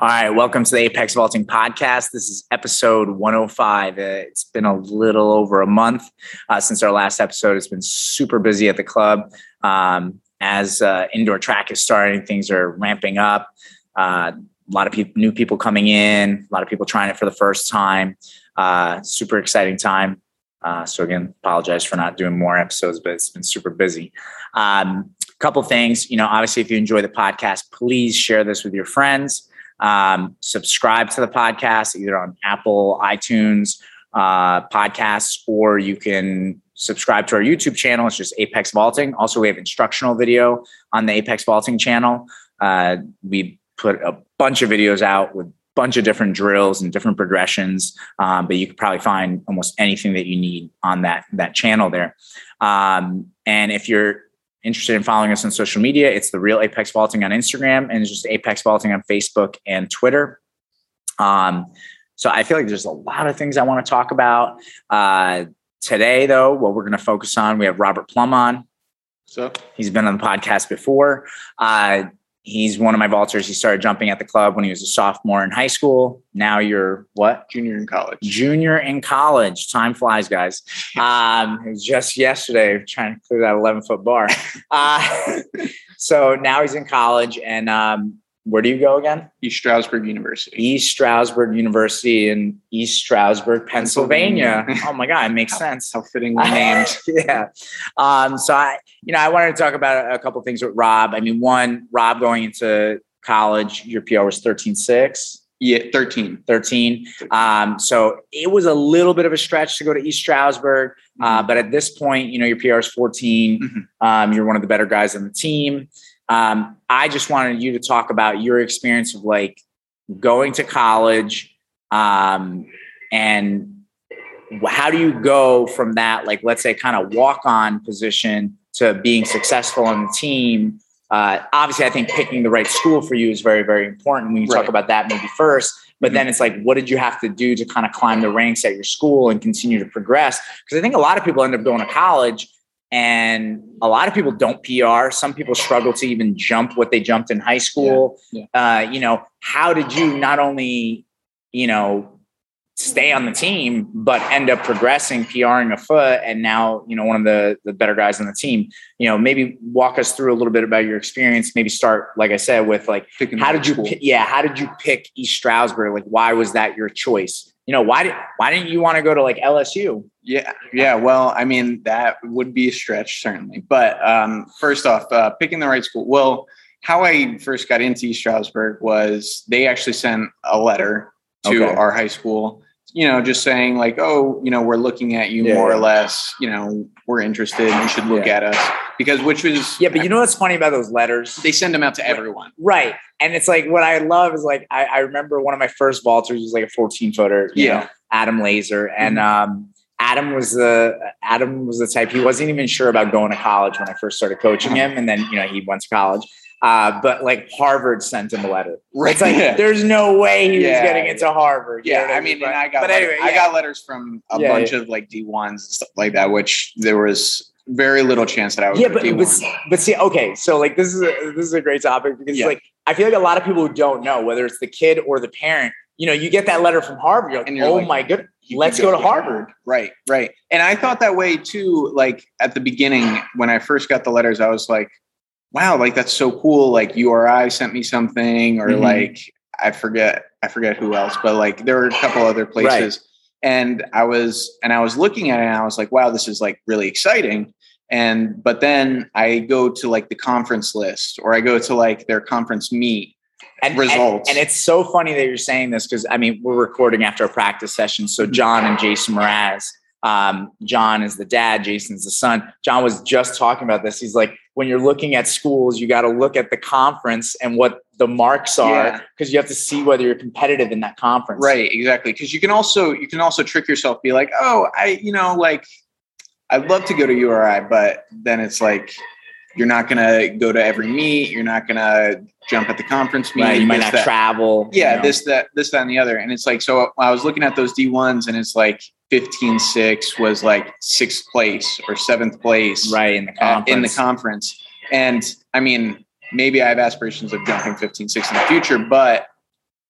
All right, welcome to the Apex Vaulting Podcast. This is episode 105. Uh, it's been a little over a month uh, since our last episode. It's been super busy at the club. Um, as uh, indoor track is starting, things are ramping up. Uh, a lot of people, new people coming in, a lot of people trying it for the first time. Uh, super exciting time. So again, apologize for not doing more episodes, but it's been super busy. Um, couple things, you know, obviously, if you enjoy the podcast, please share this with your friends. Um, subscribe to the podcast either on Apple, iTunes, uh, podcasts, or you can subscribe to our YouTube channel. It's just Apex Vaulting. Also, we have instructional video on the Apex Vaulting channel. Uh, we put a bunch of videos out with a bunch of different drills and different progressions, um, but you could probably find almost anything that you need on that that channel there. Um, and if you're interested in following us on social media, it's the real Apex Vaulting on Instagram and it's just Apex Vaulting on Facebook and Twitter. Um, so I feel like there's a lot of things I want to talk about. Uh, today, though, what we're going to focus on, we have Robert Plumb on. So he's been on the podcast before. Uh, He's one of my vaulters. He started jumping at the club when he was a sophomore in high school. Now you're what? Junior in college. Junior in college. Time flies, guys. Um, it was just yesterday trying to clear that 11 foot bar. Uh, so now he's in college and um, where do you go again? East Stroudsburg University. East Stroudsburg University in East Stroudsburg, Pennsylvania. oh my God, it makes sense. How fittingly named. yeah. Um, so I, you know, I wanted to talk about a couple things with Rob. I mean, one, Rob going into college, your PR was 13.6. Yeah, 13. 13. Um, so it was a little bit of a stretch to go to East Stroudsburg. Uh, mm-hmm. But at this point, you know, your PR is 14. Mm-hmm. Um, you're one of the better guys on the team. Um, I just wanted you to talk about your experience of like going to college um, and how do you go from that, like, let's say, kind of walk on position to being successful on the team? Uh, obviously, I think picking the right school for you is very, very important. We can right. talk about that maybe first. But mm-hmm. then it's like, what did you have to do to kind of climb the ranks at your school and continue to progress? Because I think a lot of people end up going to college and a lot of people don't PR. Some people struggle to even jump what they jumped in high school. Yeah, yeah. Uh, you know, how did you not only, you know, stay on the team, but end up progressing, PRing a foot, and now you know one of the the better guys on the team. You know, maybe walk us through a little bit about your experience. Maybe start, like I said, with like Picking how did you, pick, yeah, how did you pick East Stroudsburg? Like, why was that your choice? you know, why did why didn't you want to go to like LSU? Yeah, yeah. Well, I mean, that would be a stretch certainly. But um, first off, uh, picking the right school. Well, how I first got into East Stroudsburg was they actually sent a letter to okay. our high school you know, just saying like, oh, you know, we're looking at you yeah. more or less, you know, we're interested, you should look yeah. at us. Because which was Yeah, but you know what's funny about those letters? They send them out to everyone. Right. And it's like what I love is like I, I remember one of my first vaulters was like a 14 footer, yeah. Know, Adam Laser. And mm-hmm. um Adam was the Adam was the type he wasn't even sure about going to college when I first started coaching him. And then, you know, he went to college. Uh, but like Harvard sent him a letter. Right. It's like there's no way he yeah, was getting into Harvard. Yeah, I mean, and I got, but anyway, yeah. I got letters from a yeah, bunch of like D ones and stuff like that, which there was very little chance that I would. Yeah, but, but but see, okay, so like this is a, this is a great topic because like I feel like a lot of people who don't know whether it's the kid or the parent. You know, you get that letter from Harvard, you're like, and you're oh like, my goodness, let's go, go to Harvard. Right, right. And I thought that way too. Like at the beginning, when I first got the letters, I was like, wow, like that's so cool. Like URI sent me something, or mm-hmm. like I forget, I forget who else, but like there were a couple other places. Right. And I was and I was looking at it and I was like, wow, this is like really exciting. And but then I go to like the conference list or I go to like their conference meet and, results. And, and, it's so funny that you're saying this because I mean we're recording after a practice session. So John and Jason Mraz, um, John is the dad, Jason's the son. John was just talking about this. He's like, when you're looking at schools, you got to look at the conference and what the marks are because yeah. you have to see whether you're competitive in that conference. Right, exactly. Because you can also you can also trick yourself, be like, oh, I you know like I'd love to go to URI, but then it's like you're not gonna go to every meet. You're not gonna jump at the conference meet. Right, you might not that. travel. Yeah, you know? this, that, this, that, and the other. And it's like, so I was looking at those D1s and it's like 15 6 was like sixth place or seventh place. Right, in the conference. in the conference. And I mean, maybe I have aspirations of jumping 15 6 in the future, but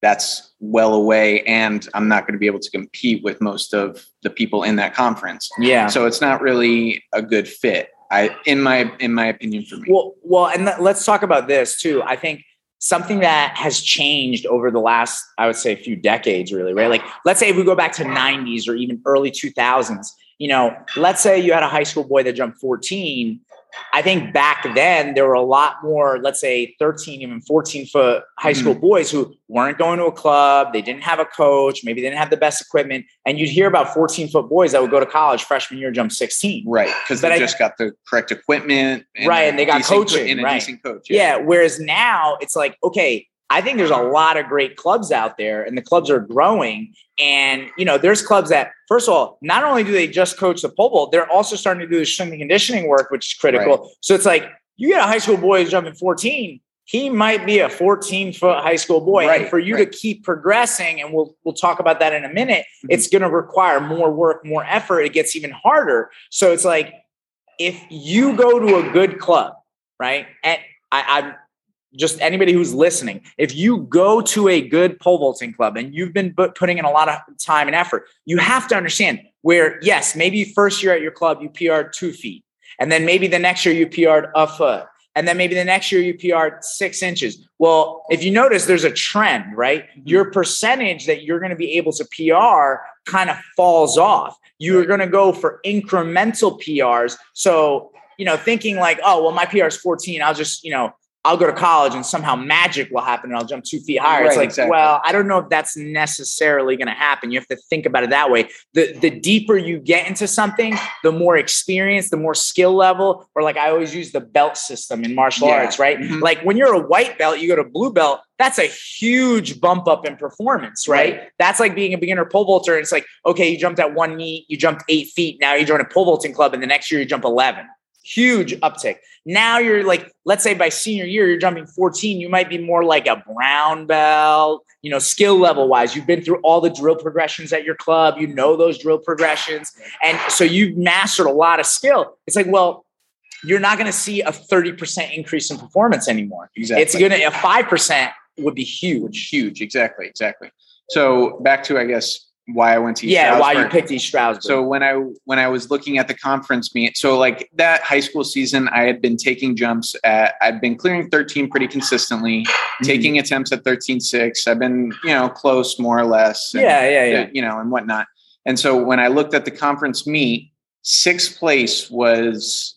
that's well away and I'm not going to be able to compete with most of the people in that conference. Yeah. So it's not really a good fit. I in my in my opinion for me. Well, well, and th- let's talk about this too. I think something that has changed over the last, I would say, a few decades, really, right? Like, let's say if we go back to '90s or even early 2000s, you know, let's say you had a high school boy that jumped 14 I think back then there were a lot more, let's say 13, even 14 foot high school mm-hmm. boys who weren't going to a club. They didn't have a coach. Maybe they didn't have the best equipment. And you'd hear about 14 foot boys that would go to college freshman year, jump 16. Right. Because they I, just got the correct equipment. And right. And they got coaching. And a right. decent coach. Yeah. yeah. Whereas now it's like, okay, I think there's a lot of great clubs out there and the clubs are growing. And, you know, there's clubs that, first of all, not only do they just coach the pole vault, they're also starting to do the strength and conditioning work, which is critical. Right. So it's like you get a high school boy who's jumping 14, he might be a 14 foot high school boy. Right, and for you right. to keep progressing, and we'll we'll talk about that in a minute, mm-hmm. it's going to require more work, more effort. It gets even harder. So it's like if you go to a good club, right? And I, I'm just anybody who's listening, if you go to a good pole vaulting club and you've been putting in a lot of time and effort, you have to understand where, yes, maybe first year at your club, you PR'd two feet. And then maybe the next year you PR'd a foot. And then maybe the next year you PR'd six inches. Well, if you notice, there's a trend, right? Mm-hmm. Your percentage that you're going to be able to PR kind of falls off. You're going to go for incremental PRs. So, you know, thinking like, oh, well, my PR is 14. I'll just, you know, I'll go to college and somehow magic will happen and I'll jump two feet higher. Right, it's like, exactly. well, I don't know if that's necessarily going to happen. You have to think about it that way. The the deeper you get into something, the more experience, the more skill level, or like I always use the belt system in martial yeah. arts, right? Mm-hmm. Like when you're a white belt, you go to blue belt, that's a huge bump up in performance, right? right? That's like being a beginner pole vaulter. It's like, okay, you jumped at one knee, you jumped eight feet, now you join a pole vaulting club, and the next year you jump 11 huge uptick. Now you're like, let's say by senior year, you're jumping 14, you might be more like a brown belt, you know, skill level wise. You've been through all the drill progressions at your club, you know those drill progressions. And so you've mastered a lot of skill. It's like, well, you're not going to see a 30% increase in performance anymore. Exactly. It's going to, a 5% would be huge. Huge. Exactly. Exactly. So back to, I guess, why I went to East yeah, Stroudsburg. why you picked East Stroudsburg. So when I when I was looking at the conference meet, so like that high school season, I had been taking jumps at I've been clearing 13 pretty consistently, mm-hmm. taking attempts at 13.6. I've been you know close more or less. And, yeah, yeah, yeah. You know, and whatnot. And so when I looked at the conference meet, sixth place was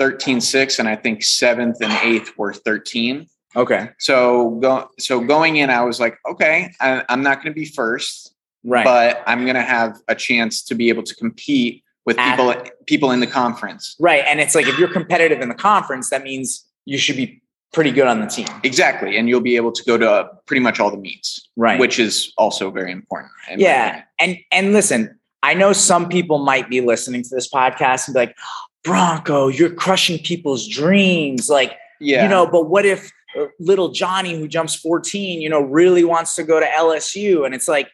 13.6, and I think seventh and eighth were 13. Okay. So go so going in, I was like, okay, I, I'm not going to be first right. But i'm going to have a chance to be able to compete with At, people people in the conference. Right and it's like if you're competitive in the conference that means you should be pretty good on the team. Exactly and you'll be able to go to pretty much all the meets right. which is also very important yeah and and listen i know some people might be listening to this podcast and be like bronco you're crushing people's dreams like yeah. you know but what if uh, little johnny who jumps 14 you know really wants to go to lsu and it's like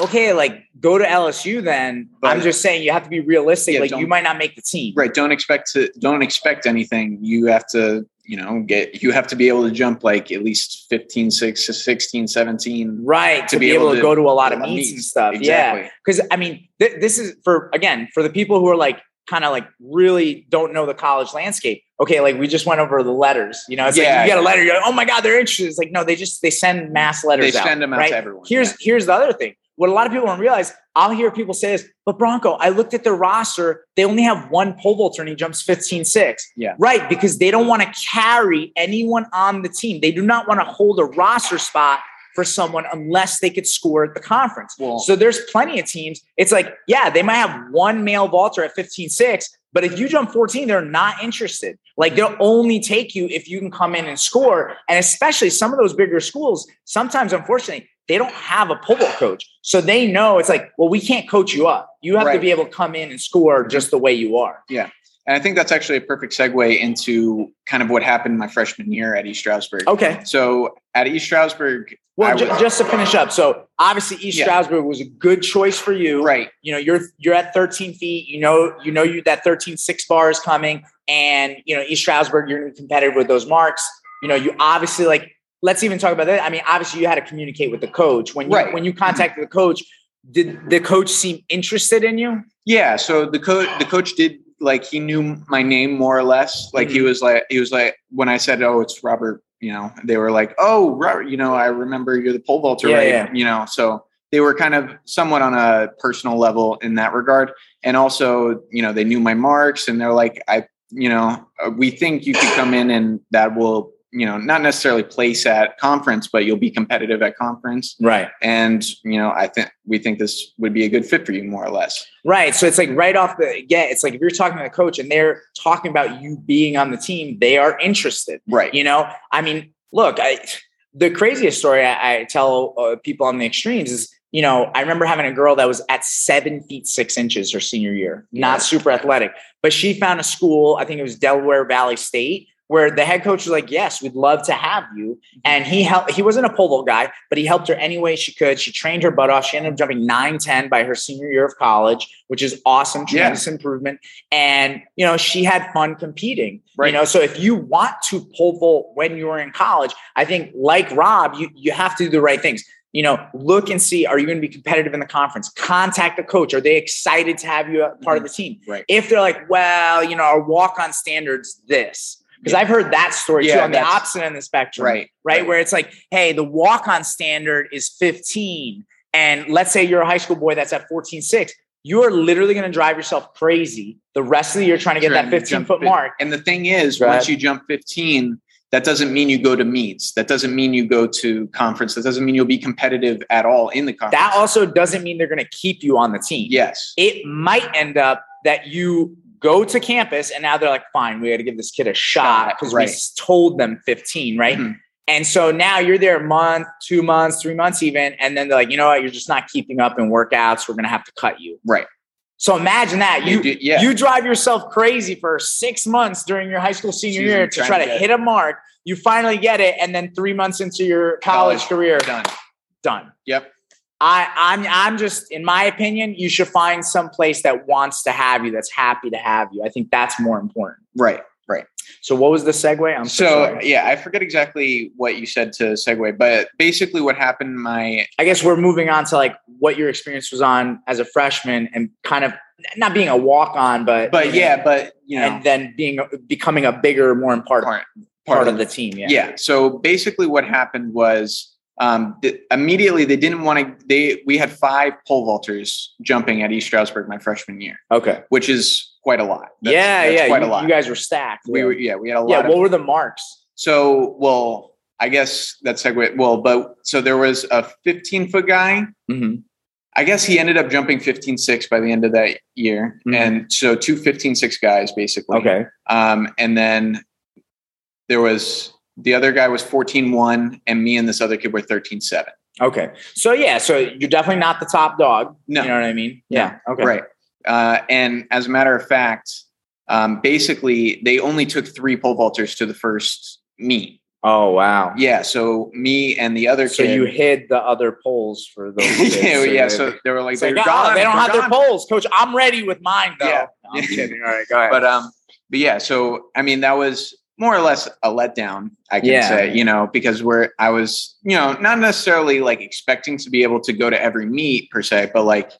okay, like go to LSU then. But I'm just saying you have to be realistic. Yeah, like you might not make the team. Right. Don't expect to don't expect anything. You have to, you know, get you have to be able to jump like at least 15, 6, 16, 17. Right. To, to be, be, able, able to, go to a lot of meets, meets and stuff. Exactly. Yeah. Because I mean, th- this is for again, for the people who are like kind of like really don't know the college landscape. Okay, like we just went over the letters. You know, it's yeah, like you get a letter, you're like, oh my God, they're interested. It's like, no, they just they send mass letters. They out, send them out right? to everyone. Here's yeah. here's the other thing what a lot of people don't realize, I'll hear people say this, but Bronco, I looked at their roster. They only have one pole vaulter and he jumps 15 6. Yeah. Right. Because they don't want to carry anyone on the team. They do not want to hold a roster spot for someone unless they could score at the conference. Cool. So there's plenty of teams. It's like, yeah, they might have one male vaulter at 15 6, but if you jump 14, they're not interested. Like they'll only take you if you can come in and score. And especially some of those bigger schools, sometimes, unfortunately, they don't have a pole vault coach. So they know it's like, well, we can't coach you up. You have right. to be able to come in and score just the way you are. Yeah. And I think that's actually a perfect segue into kind of what happened my freshman year at East Stroudsburg. Okay. So at East Stroudsburg, well, was, just to finish up, so obviously East yeah. Stroudsburg was a good choice for you, right? You know, you're you're at 13 feet. You know, you know you that 13 six bar is coming, and you know East Stroudsburg, you're gonna be competitive with those marks. You know, you obviously like let's even talk about that. I mean, obviously, you had to communicate with the coach when you Right. when you contacted the coach. Did the coach seem interested in you? Yeah, so the coach the coach did like he knew my name more or less. Like he Mhm. was like he was like when I said, "Oh, it's Robert," you know, they were like, "Oh, Robert, you know, I remember you're the pole vaulter, Yeah, right?" yeah. You know, so they were kind of somewhat on a personal level in that regard, and also, you know, they knew my marks, and they're like, "I, you know, uh, we think you could come in and that will." You know, not necessarily place at conference, but you'll be competitive at conference. Right. And, you know, I think we think this would be a good fit for you more or less. Right. So it's like right off the get it's like if you're talking to the coach and they're talking about you being on the team, they are interested. Right. You know, I mean, look, I the craziest story I, I tell uh, people on the extremes is, you know, I remember having a girl that was at seven feet six inches her senior year, not super athletic, but she found a school. I think it was Delaware Valley State. Where the head coach was like, "Yes, we'd love to have you," and he helped. He wasn't a pole vault guy, but he helped her any way she could. She trained her butt off. She ended up jumping nine ten by her senior year of college, which is awesome, Yeah. tremendous improvement. And you know, she had fun competing. Right. You know, so if you want to pole vault when you're in college, I think like Rob, you you have to do the right things. You know, look and see, are you going to be competitive in the conference? Contact the coach. Are they excited to have you a part of the team? Mm-hmm. Right. If they're like, well, you know, our walk on standards this. Because I've heard that story too on the opposite end of the spectrum Right. right? Where it's like, hey, the walk on standard is 15. And let's say you're a high school boy that's at 14, 6. You are literally going to drive yourself crazy the rest of the year trying to get Trying that 15 foot mark. And the thing is, Go once you jump 15, that doesn't mean you go to meets. That doesn't mean you go to conference. That doesn't mean you'll be competitive at all in the conference. That also doesn't mean they're going to keep you on the team. yes. It might end up that you go to campus and now they're like, fine, we got to give this kid a shot because Right. we told them 15, right? Mhm. And so now you're there a month, two months, three months even. And then they're like, you know what? You're just not keeping up in workouts. We're going to have to cut you. Right. So imagine that. You, do- yeah. you drive yourself crazy for six months during your high school senior Season year to try to to get- hit a mark. You finally get it. And then three months into your college, College, career, done. done. Yep. I, I'm I'm just in my opinion, you should find some place that wants to have you, that's happy to have you. I think that's more important. Right. Right. So what was the segue? I'm so, So yeah, I forget exactly what you said to segue, but basically what happened, my I guess we're moving on to like what your experience was on as a freshman and kind of not being a walk on, but but yeah, but you know and then being becoming a bigger, more important part, part, part of the team. Yeah. yeah. So basically, what happened was um, th- immediately they didn't want to. They we had five pole vaulters jumping at East Stroudsburg my freshman year, Okay. which is quite a lot. That's- yeah, that's yeah. quite you, a lot. you guys were stacked. we yeah. were yeah we had a lot. yeah. of, What were the marks? so well, I guess that segue. Well, but so there was a 15 foot guy. Mhm. I guess he ended up jumping 15-6 by the end of that year. Mhm. And so two 15-6 guys basically. Okay. Um, and then there was the other guy was 14-1 and me and this other kid were 13-7. Okay. So yeah, so you're definitely not the top dog. No. You know what I mean? Yeah. Okay. Right. Uh, and as a matter of fact, um, basically they only took three pole vaulters to the first meet. Oh wow. Yeah. So me and the other kid So kid. you hid the other poles for those. Kids, yeah, yeah. they- So they were like, they're "Oh, gone. they don't have their poles, coach. I'm ready with mine though. Yeah. No, I'm kidding. All right, go ahead. but um but yeah so i mean that was more or less a letdown i can Yeah. say you know because we're i was you know not necessarily like expecting to be able to go to every meet per se but like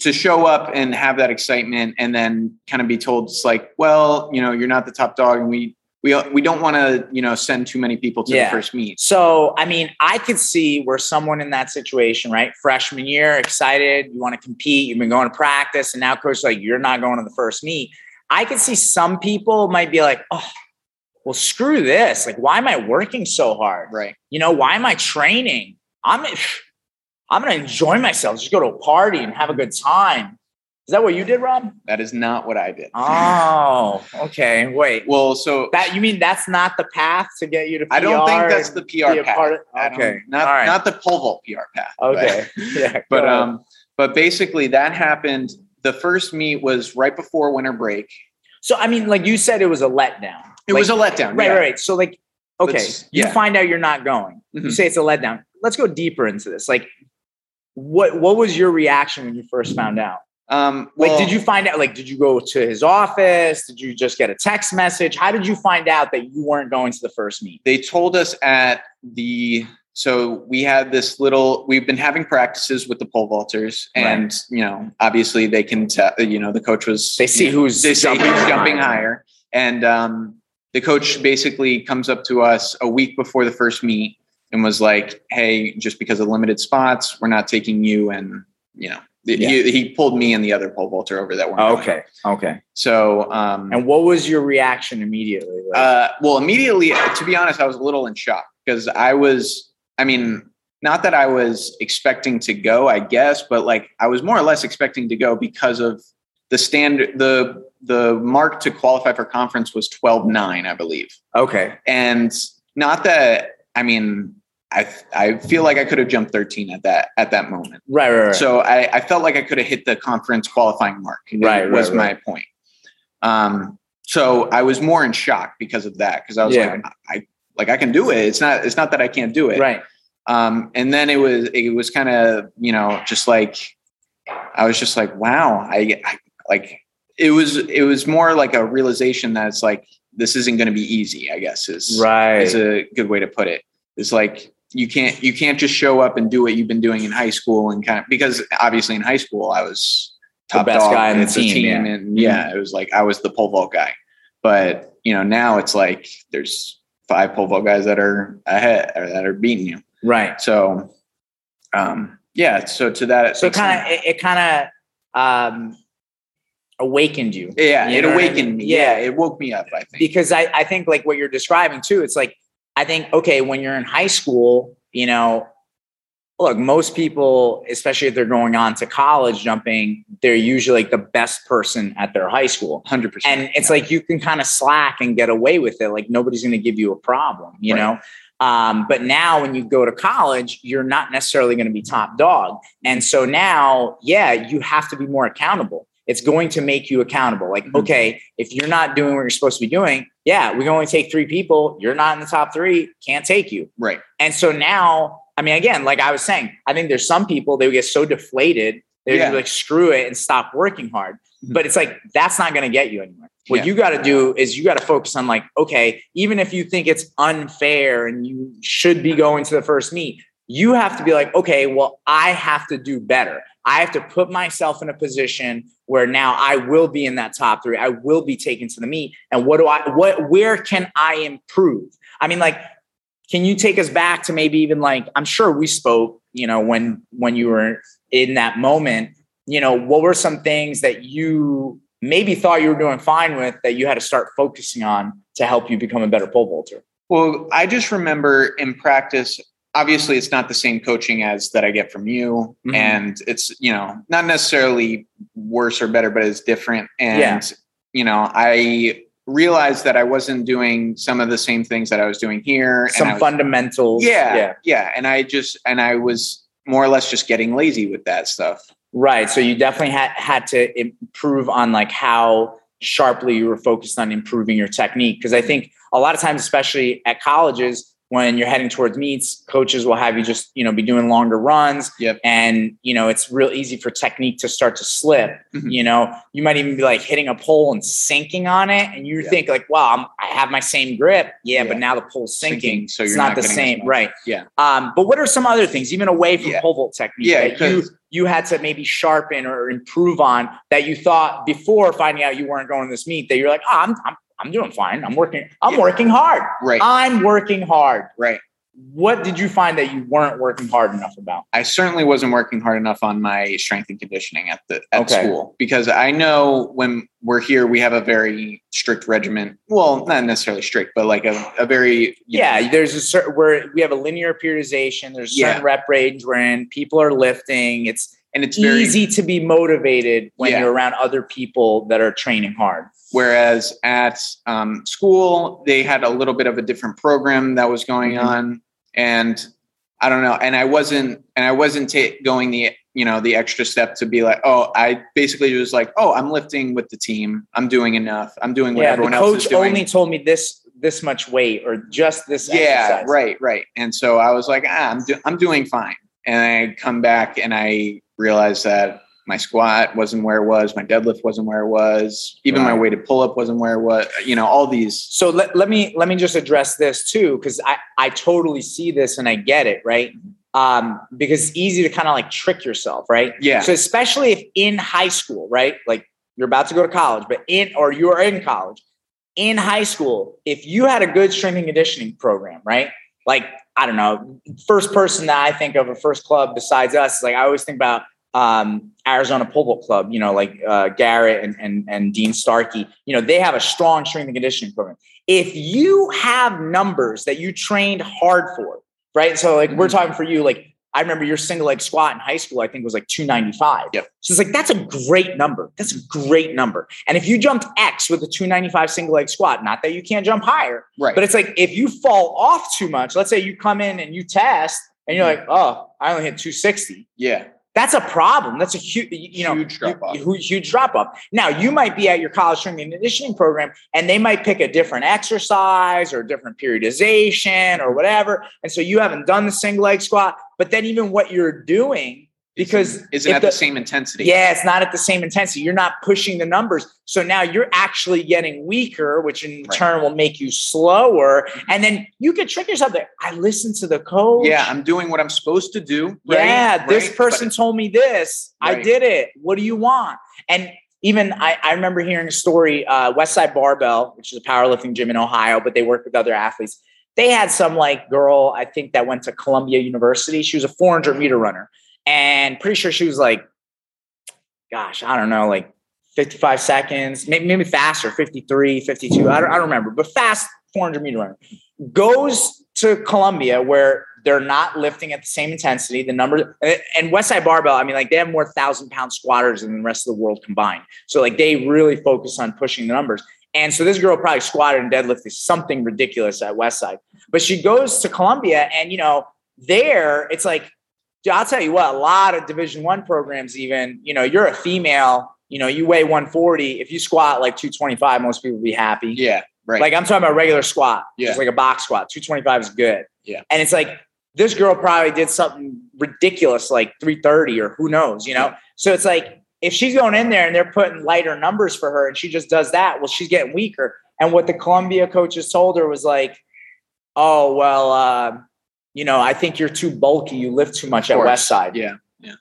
to show up and have that excitement and then kind of be told it's like well you know you're not the top dog and we we, we don't want to you know send too many people to Yeah. the first meet So, I mean, I could see where someone in that situation, right? Freshman year, excited, you want to compete, you've been going to practice, and now coach like, you're not going to the first meet. I could see some people might be like, oh, well, screw this. Like, why am I working so hard? right You know, why am I training? I'm I'm gonna enjoy myself, just go to a party and have a good time. Is that what you did, Rob? that is not what i did Oh, okay. Wait. well so That you mean that's not the path to get you to PR? i don't think that's the pr path part of- okay. not right. not the pole vault pr path but- Okay. yeah. but ahead. um but basically that happened the first meet was right before winter break so I mean, like you said, it was a letdown. It Like- was a letdown right, yeah. right, right. So like, okay, Let's- you yeah. find out you're not going. You Mhm. say it's a letdown. Let's go deeper into this. Like, what what was your reaction when you first found out? Um, Like, did you find out? Like, did you go to his office? Did you just get a text message? How did you find out that you weren't going to the first meet? they told us at the so we had this little we've been having practices with the pole vaulters and you know obviously they can tell you know the coach was They see you know, who's they say jumping who's jumping higher and um the coach basically comes up to us a week before the first meet and was like hey just because of limited spots we're not taking you and you know Yeah. he, he pulled me and the other pole vaulter over that one Oh, okay, okay. so um And what was your reaction immediately? Like, uh, well, immediately, to be honest, I was a little in shock because I was, I mean, not that I was expecting to go, I guess, but like I was more or less expecting to go because of the standard, the, the mark to qualify for conference was 12 9, I believe. okay, And not that, I mean, I, I feel like I could have jumped 13 at that, at that moment. right, right, right. So I, I felt like I could have hit the conference qualifying mark. Right, was right, my point. Um, so I was more in shock because of that because I was Yeah. like, I like I can do it. It's not it's not that I can't do it. right. Um, and then it was it was kind of you know just like I was just like wow I, I like it was it was more like a realization that it's like this isn't going to be easy. I guess is Right. is a good way to put it. It's like you can't you can't just show up and do what you've been doing in high school and kind of because obviously in high school I was The best dog guy in the with team, yeah. And yeah it was like I was the pole vault guy but you know now it's like there's five pole vault guys that are ahead or that are beating you right. so um yeah so to that So kind of, it, it kind of um, awakened you. yeah you it what I awakened mean? me Yeah. yeah it woke me up I think because I, I think like what you're describing too, it's like, I think, okay, when you're in high school, you know, look, most people, especially if they're going on to college jumping, they're usually like the best person at their high school. 100% And it's like you can kind of slack and get away with it. Like nobody's going to give you a problem, you Right. know? Um, but now when you go to college, you're not necessarily going to be top dog. And so now, yeah, you have to be more accountable. It's going to make you accountable. Like, Mhm. okay, if you're not doing what you're supposed to be doing, yeah, we can only take three people. You're not in the top three, can't take you. right And so now, I mean, again, like I was saying, I think there's some people they would get so deflated, they would Yeah. be like, screw it and stop working hard. Mhm. But it's like, that's not going to get you anywhere. What Yeah. you got to do is you got to focus on like, okay, even if you think it's unfair and you should be going to the first meet, you have to be like, okay, well, I have to do better. I have to put myself in a position where now I will be in that top three. I will be taken to the meet. And what do I, what, where can I improve? I mean, like, can you take us back to maybe even like, I'm sure we spoke, you know, when, when you were in that moment, you know, what were some things that you maybe thought you were doing fine with that you had to start focusing on to help you become a better pole vaulter? Well, I just remember in practice, obviously it's not the same coaching as that I get from you. Mhm. And it's, you know, not necessarily worse or better, but it's different. And, Yeah. you know, I realized that I wasn't doing some of the same things that I was doing here. Some was- fundamentals. yeah, Yeah. yeah. And I just, and I was more or less just getting lazy with that stuff. Right. So you definitely had had to improve on like how sharply you were focused on improving your technique. Because I think a lot of times, especially at colleges, when you're heading towards meets, coaches will have you just, you know, be doing longer runs. Yep. And, you know, it's real easy for technique to start to slip. Mhm. You know, you might even be like hitting a pole and sinking on it. And you Yeah. think like, wow, I'm, I have my same grip. Yeah, Yeah. but now the pole's sinking. Sinking, so it's you're not, not the same. Right. Yeah. Um, but what are some other things, even away from Yeah. pole vault technique Yeah, that you you had to maybe sharpen or improve on that you thought before finding out you weren't going to this meet that you're like, oh, I'm, I'm, I'm doing fine. I'm working. I'm Yeah. working hard. Right. I'm working hard. Right. What did you find that you weren't working hard enough about? I certainly wasn't working hard enough on my strength and conditioning at the at Okay. school because I know when we're here we have a very strict regimen. Well, not necessarily strict, but like a, a very Yeah, know, there's a certain where we have a linear periodization. There's a certain Yeah. rep range wherein people are lifting. It's and it's very easy to be motivated when Yeah. you're around other people that are training hard. Whereas at um, school, they had a little bit of a different program that was going Mhm. on, and I don't know. And I wasn't, and I wasn't ta- going the you know the extra step to be like, oh, I basically was like, oh, I'm lifting with the team. I'm doing enough. I'm doing what Yeah, everyone else is doing. coach only told me this this much weight or just this. yeah, exercise. right, right. And so I was like, ah, I'm do- I'm doing fine. And I come back and I realized that my squat wasn't where it was, my deadlift wasn't where it was, even my Right. weighted pull up wasn't where it was. You know, all these. So let, let me let me just address this too, because I, I totally see this and I get it, right? Um, because it's easy to kind of like trick yourself, right? Yeah. So especially if in high school, right? Like you're about to go to college, but in or you are in college, in high school, if you had a good strength and conditioning program, right? Like, I don't know, first person that I think of, a first club besides us, is like I always think about um, Arizona Pole Vault Club, you know, like uh, Garrett and, and, and Dean Starkey, you know, they have a strong strength and conditioning program. If you have numbers that you trained hard for, right? So, like, we're talking for you, like, I remember your single leg squat in high school, I think was like 295. Yep. So it's like, that's a great number. That's a great number. And if you jumped X with a 295 single leg squat, not that you can't jump higher, Right. but it's like if you fall off too much, let's say you come in and you test and you're mm. like, oh, I only hit 260. yeah. That's a problem. That's a huge, you know, Huge drop off. Huge, huge drop off. Now you might be at your college strength and conditioning program, and they might pick a different exercise or a different periodization or whatever, and so you haven't done the single leg squat. But then even what you're doing, because Isn't at the, same intensity. yeah, it's not at the same intensity. You're not pushing the numbers. So now you're actually getting weaker, which in Right. turn will make you slower. And then you can trick yourself there. I listen to the coach. Yeah. I'm doing what I'm supposed to do. right? Yeah, this Right? person told me this. I did it. What do you want? And even I, I remember hearing a story, uh, Westside Barbell, which is a powerlifting gym in Ohio, but they work with other athletes. They had some like girl, I think that went to Columbia University. She was a 400 meter runner, and pretty sure she was like, gosh, I don't know, like 55 seconds, maybe, maybe faster, 53, 52. I don't, I don't remember, but fast 400 meter runner goes to Columbia where they're not lifting at the same intensity. The number eh, and Westside Barbell, I mean, like they have more thousand pound squatters than the rest of the world combined. So like they really focus on pushing the numbers. And so this girl probably squatted and deadlifted something ridiculous at Westside. But she goes to Columbia and you know, there it's like, I'll tell you what, a lot of division one programs, even, you know, you're a female, you know, you weigh 140. If you squat like 225, most people will be happy. Yeah. Right. Like I'm talking about regular squat, Yeah. just like a box squat. 225 is good. Yeah. And it's like this girl probably did something ridiculous, like 330 or who knows, you know? So it's like if she's going in there and they're putting lighter numbers for her and she just does that, well, she's getting weaker. And what the Columbia coaches told her was like, oh, well, uh, you know, I think you're too bulky. You lift too much at. Westside. yeah. Yeah.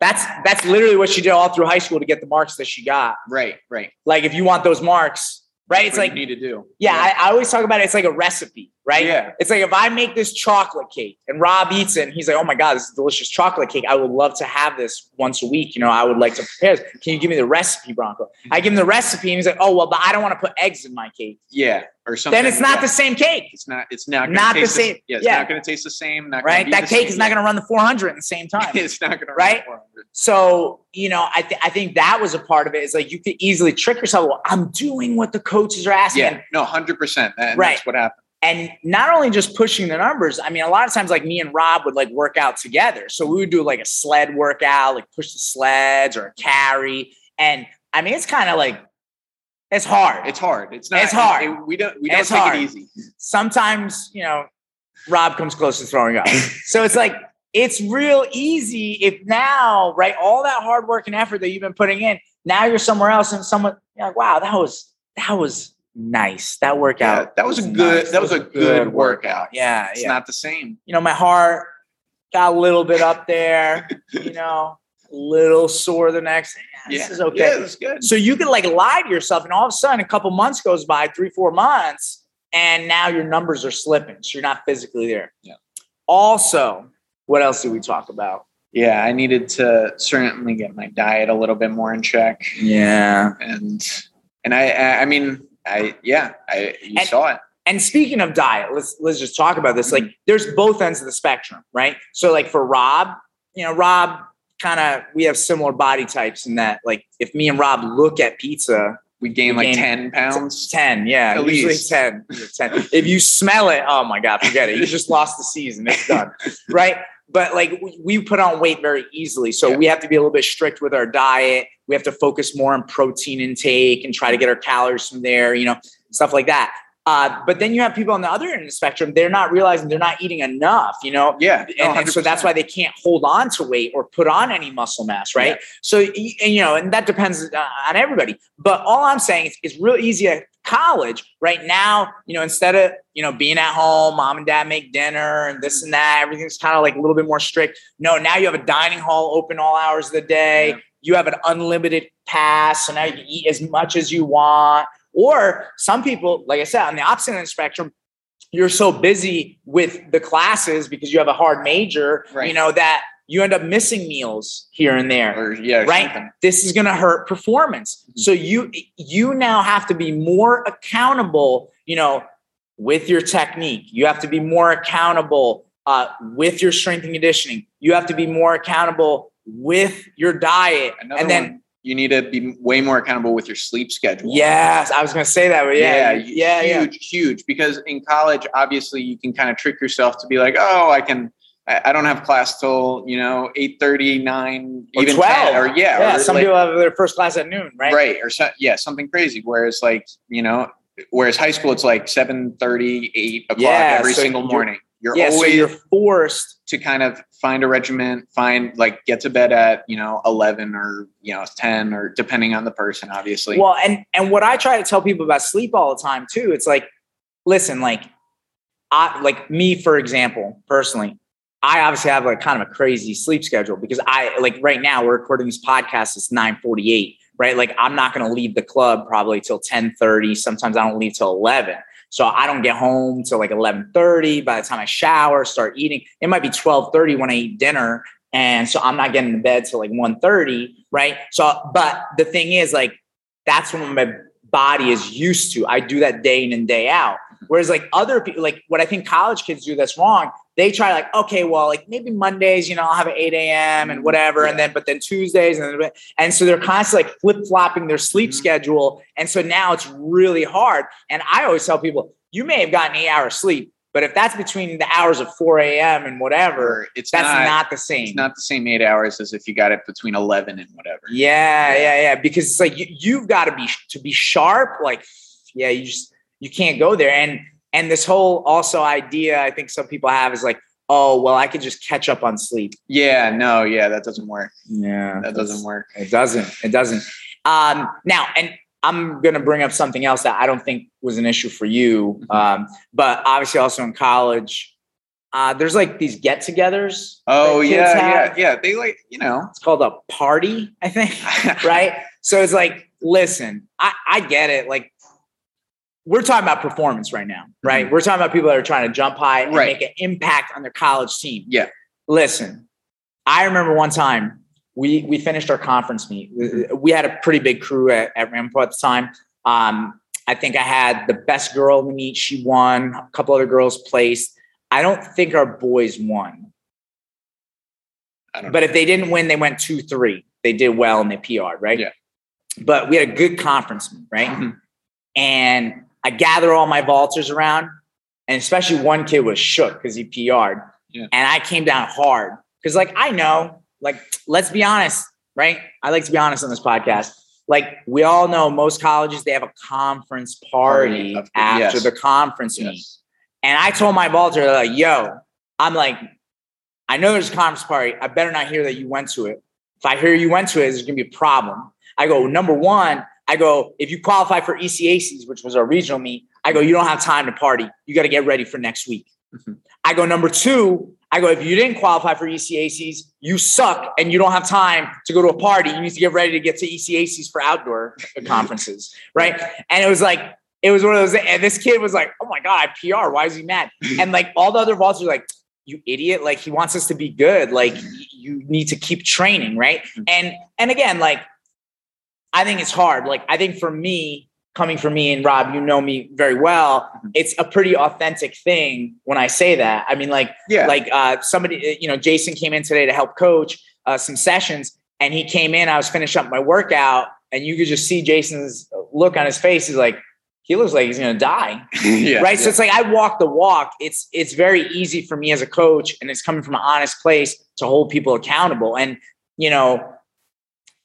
That's that's literally what she did all through high school to get the marks that she got. Right. Right. Like if you want those marks, right? It's What like you need to do. yeah, I, I always talk about it. It's like a recipe, right? Yeah. It's like if I make this chocolate cake and Rob eats it and he's like, oh my God, this is delicious chocolate cake. I would love to have this once a week. You know, I would like to prepare this. Can you give me the recipe, Bronco? I give him the recipe and he's like, oh, well, but I don't want to put eggs in my cake. Yeah. Or something. Then it's not yeah. the same cake, It's not. It's not. Not the same- Yeah. It's yeah. not going to taste the same. Not right? That cake same. is not going to run the 400 at the same time. it's not going to. Right? So, you know, I, th- I think that was a part of it. Is like you could easily trick yourself. Well, I'm doing what the coaches are asking. Yeah. No. Hundred percent. And Right. That's what happened. And not only just pushing the numbers i mean a lot of times like me and rob would like work out together so we would do like a sled workout like push the sleds or a carry and i mean it's kind of like it's hard It's hard. It's not. It's hard. it- we don't. We don't It's take hard. it easy. sometimes you know rob comes close to throwing up so it's like it's real easy if now right all that hard work and effort that you've been putting in now you're somewhere else and someone you're like wow that was that was nice that workout Yeah, that was a good- nice. that was a good workout. yeah It's yeah not the same. you know, my heart got a little bit up there, you know, a little sore the next. Yeah, this is okay. Yeah, that's good. So you can like lie to yourself, and all of a sudden, a couple months goes by, three, four months, and now your numbers are slipping. So you're not physically there. Yeah. Also, what else did we talk about? Yeah, I needed to certainly get my diet a little bit more in check, Yeah. and and I I mean I yeah I you And- saw it. And speaking of diet, let's let's just talk about this. Like, mm-hmm. there's both ends of the spectrum, right? So, like for Rob, you know, Rob kind of we have similar body types in that, like, if me and Rob look at pizza, We gain We like gained ten pounds. 10 yeah At usually least. 10 10 if you smell it oh my god forget it you just lost the season it's done right but like we, we put on weight very easily so Yeah. we have to be a little bit strict with our diet we have to focus more on protein intake and try to get our calories from there you know stuff like that Uh, but then you have people on the other end of the spectrum, they're not realizing they're not eating enough, you know? Yeah. And, and so that's why they can't hold on to weight or put on any muscle mass, right? Yeah. So, and, you know, and that depends uh, on everybody. But all I'm saying is it's real easy at college right now, you know, instead of, you know, being at home, mom and dad make dinner and this and that, everything's kind of like a little bit more strict. No, now you have a dining hall open all hours of the day. Yeah. You have an unlimited pass. So now you can eat as much as you want or some people, like I said, on the opposite end the spectrum, you're so busy with the classes because you have a hard major, right. you know, that you end up missing meals here and there. Or, yeah, right. Something. This is going to hurt performance. Mm-hmm. So you you now have to be more accountable, you know, with your technique. You have to be more accountable uh, with your strength and conditioning. You have to be more accountable with your diet. Another and then one you need to be way more accountable with your sleep schedule. Yes, I was going to say that. But yeah, yeah, yeah, huge, yeah. huge. Because in college, obviously, you can kind of trick yourself to be like, oh, I can. I don't have class till you know eight thirty, nine, or even 12. 10, or yeah. Yeah, or some like, people have their first class at noon, right? Right, or so, yeah, something crazy. Whereas like you know, whereas high school, it's like 7 30, 8 o'clock yeah, every so single morning. You're yeah, always so you're forced to kind of find a regiment, find like get to bed at, you know, 11 or, you know, 10 or depending on the person, obviously. Well, and and what I try to tell people about sleep all the time too, it's like listen, like I like me for example, personally, I obviously have like kind of a crazy sleep schedule because I like right now we're recording this podcast it's 9:48, right? Like I'm not going to leave the club probably till 10:30, sometimes I don't leave till 11. So I don't get home till like 11:30. By the time I shower, start eating, it might be 12:30 when I eat dinner. And so I'm not getting to bed till like 1:30, right? So, but the thing is, like, that's when my body is used to. I do that day in and day out. Whereas like other people, like what I think college kids do that's wrong, they try like, okay, well, like maybe Mondays, you know, I'll have an 8 a.m. and whatever. Yeah. And then, but then Tuesdays and then, and so they're constantly like flip flopping their sleep mm-hmm. schedule. And so now it's really hard. And I always tell people, you may have gotten eight hours sleep, but if that's between the hours of 4 a.m. and whatever, it's that's not, not, the same. It's not the same eight hours as if you got it between 11 and whatever. Yeah, yeah, yeah. Because it's like you, you've got to be to be sharp. Like, yeah, you just you can't go there. And and this whole also idea I think some people have is like, oh well, I could just catch up on sleep. Yeah, no, yeah, that doesn't work. Yeah, that doesn't work. It doesn't. It doesn't. Um, now, and I'm going to bring up something else that I don't think was an issue for you, mm-hmm. um, but obviously also in college, uh, there's like these get-togethers. Oh yeah, yeah, yeah. They like you know, it's called a party, I think, right? So it's like, listen, I, I get it. Like we're talking about performance right now, right? Mm-hmm. We're talking about people that are trying to jump high and right. make an impact on their college team. Yeah. Listen, I remember one time we we finished our conference meet. We had a pretty big crew at, at Ramapo at the time. Um, I think I had the best girl in the meet. She won. A couple other girls placed. I don't think our boys won. But know. if they didn't win, they went two three. They did well and they PR'd, right? Yeah. But we had a good conference meet, right? Mm-hmm. And I gather all my vaulters around, and especially one kid was shook because he PR'd. Yeah. And I came down hard because, like, I know like let's be honest, right? I like to be honest on this podcast. Like we all know most colleges they have a conference party after yes. the conference yes. meet. And I told my vaulter, like, yo, I'm like, I know there's a conference party. I better not hear that you went to it. If I hear you went to it, there's gonna be a problem. I go, number one, I go, if you qualify for ECACs, which was our regional meet, I go, you don't have time to party. You got to get ready for next week. Mm-hmm. I go, number two, I go, if you didn't qualify for ECACs, you suck and you don't have time to go to a party. You need to get ready to get to ECACs for outdoor conferences. Right. And it was like, it was one of those, and this kid was like, oh my God, I PR. Why is he mad? And like all the other vaults are like, you idiot. Like he wants us to be good. Like you need to keep training. Right. Mm-hmm. And, and again, like, I think it's hard. Like, I think for me, coming from me and Rob, you know me very well. Mm-hmm. It's a pretty authentic thing when I say that. I mean, like, yeah. like uh, somebody, you know, Jason came in today to help coach uh, some sessions, and he came in. I was finishing up my workout, and you could just see Jason's look on his face. He's like, he looks like he's gonna die, yeah, right? Yeah. So it's like I walk the walk. It's it's very easy for me as a coach, and it's coming from an honest place to hold people accountable. And you know,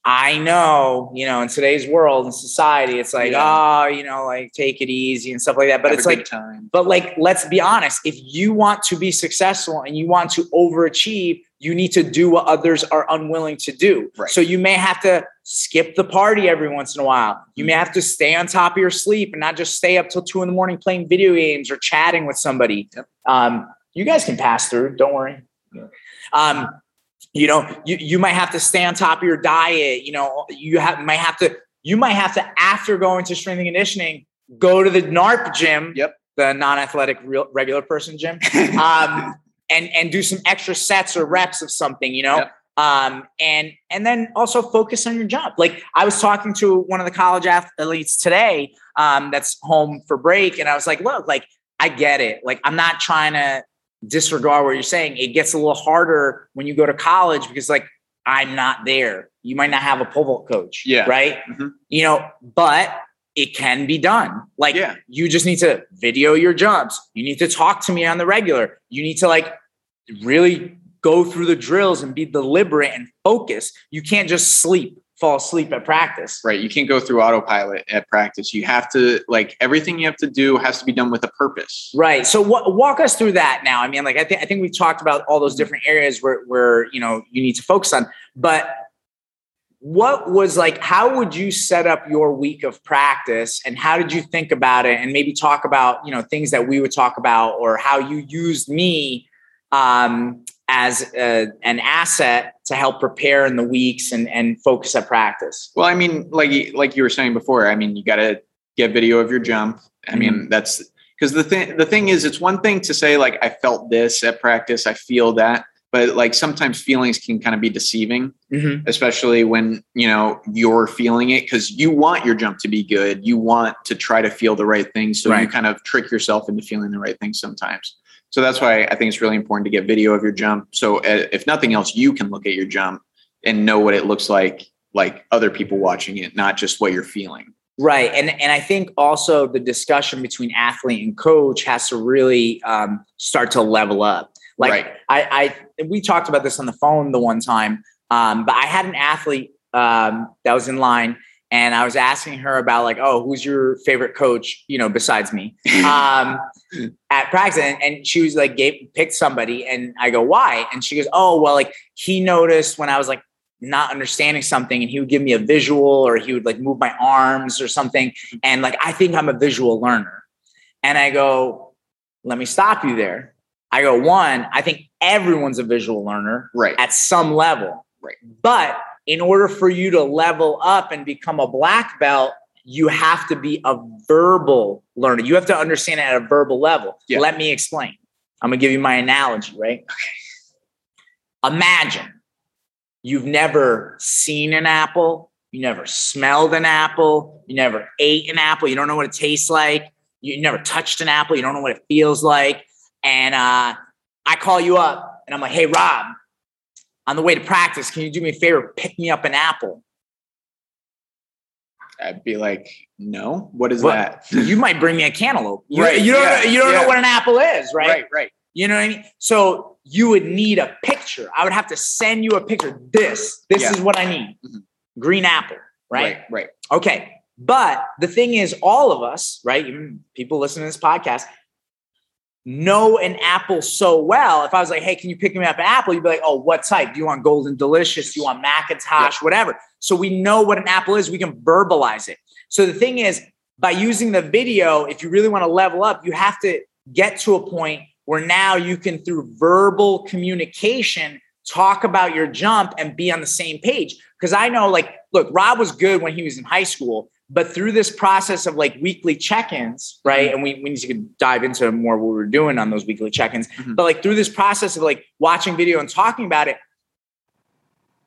I know, you know, in today's world and society, it's like, Yeah. oh, you know, like take it easy and stuff like that. But Have it's like, time. but like, let's be honest. If you want to be successful and you want to overachieve, you need to do what others are unwilling to do. Right. So you may have to skip the party every once in a while. You may have to stay on top of your sleep and not just stay up till two in the morning playing video games or chatting with somebody. Yep. Um, you guys can pass through. Don't worry. Um, you know, you, you might have to stay on top of your diet. You know, you have might have to you might have to after going to strength and conditioning go to the NARP gym. Yep. The non-athletic real, regular person gym. Um, and and do some extra sets or reps of something, you know. Yep. Um, and and then also focus on your jump. Like I was talking to one of the college athletes today, um, that's home for break, and I was like, look, like I get it. Like I'm not trying to disregard what you're saying. It gets a little harder when you go to college because like I'm not there. You might not have a pole vault coach. Yeah. Right. Mhm. You know, but it can be done. Like Yeah. you just need to video your jumps. You need to talk to me on the regular. You need to like really go through the drills and be deliberate and focus. You can't just sleep, fall asleep at practice. Right. You can't go through autopilot at practice. You have to like everything you have to do has to be done with a purpose. Right. So wa- walk us through that now. I mean, like I think I think we've talked about all those different areas where where you know you need to focus on, but what was like how would you set up your week of practice and how did you think about it and maybe talk about you know things that we would talk about or how you used me um, as a, an asset to help prepare in the weeks and and focus at practice Well, I mean, like like you were saying before, I mean, you got to get video of your jump. I mean, that's because the thing the thing is, it's one thing to say like I felt this at practice, I feel that, but like sometimes feelings can kind of be deceiving, Mhm. especially when you know you're feeling it because you want your jump to be good. You want to try to feel the right thing, so you kind of trick yourself into feeling the right thing sometimes. So that's why I think it's really important to get video of your jump. So uh, if nothing else, you can look at your jump and know what it looks like, like other people watching it, not just what you're feeling. Right, and and I think also the discussion between athlete and coach has to really um, start to level up. Like Right. I, I, we talked about this on the phone the one time, um, but I had an athlete um, that was in line, and I was asking her about like, oh, who's your favorite coach? You know, besides me, um, at practice, and, and she was like, gave picked somebody, and I go, why? And she goes, oh, well, like he noticed when I was like not understanding something and he would give me a visual or he would like move my arms or something and like i think i'm a visual learner and i go let me stop you there i go one i think everyone's a visual learner right. at some level Right. but in order for you to level up and become a black belt you have to be a verbal learner you have to understand it at a verbal level Yeah. let me explain i'm gonna give you my analogy right Okay. imagine you've never seen an apple, you never smelled an apple, you never ate an apple, you don't know what it tastes like, you never touched an apple, you don't know what it feels like. And uh, I call you up and I'm like, hey, Rob, on the way to practice, can you do me a favor? Pick me up an apple. I'd be like, no, what is What? that? You might bring me a cantaloupe. You, Right, you don't, yeah, know, you don't know what an apple is, right? right, right. You know what I mean? So you would need a picture. I would have to send you a picture. This, this Yeah. is what I need. Mhm. Green apple, right? Right, right. Okay. But the thing is, all of us, right? Even people listening to this podcast, know an apple so well. If I was like, hey, can you pick me up an apple? You'd be like, oh, what type? Do you want golden delicious? Do you want McIntosh? Whatever. So we know what an apple is. We can verbalize it. So the thing is, by using the video, if you really want to level up, you have to get to a point where now you can, through verbal communication, talk about your jump and be on the same page. Because I know, like, look, Rob was good when he was in high school, but through this process of like weekly check-ins, right? And we, we need to dive into more what we're doing on those weekly check-ins. Mhm. But like through this process of like watching video and talking about it,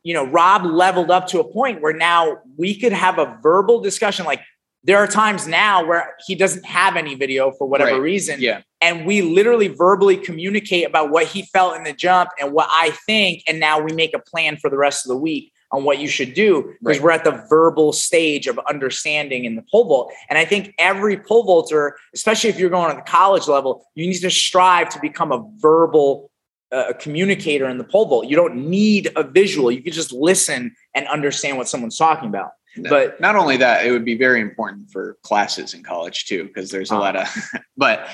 you know, Rob leveled up to a point where now we could have a verbal discussion. Like there are times now where he doesn't have any video for whatever Right. reason Yeah. and we literally verbally communicate about what he felt in the jump and what I think, and now we make a plan for the rest of the week on what you should do because Right. we're at the verbal stage of understanding in the pole vault. And I think every pole vaulter, especially if you're going to the college level, you need to strive to become a verbal a communicator in the pole vault. You don't need a visual. You can just listen and understand what someone's talking about. But not only that, it would be very important for classes in college too, because there's a Uh. lot of. But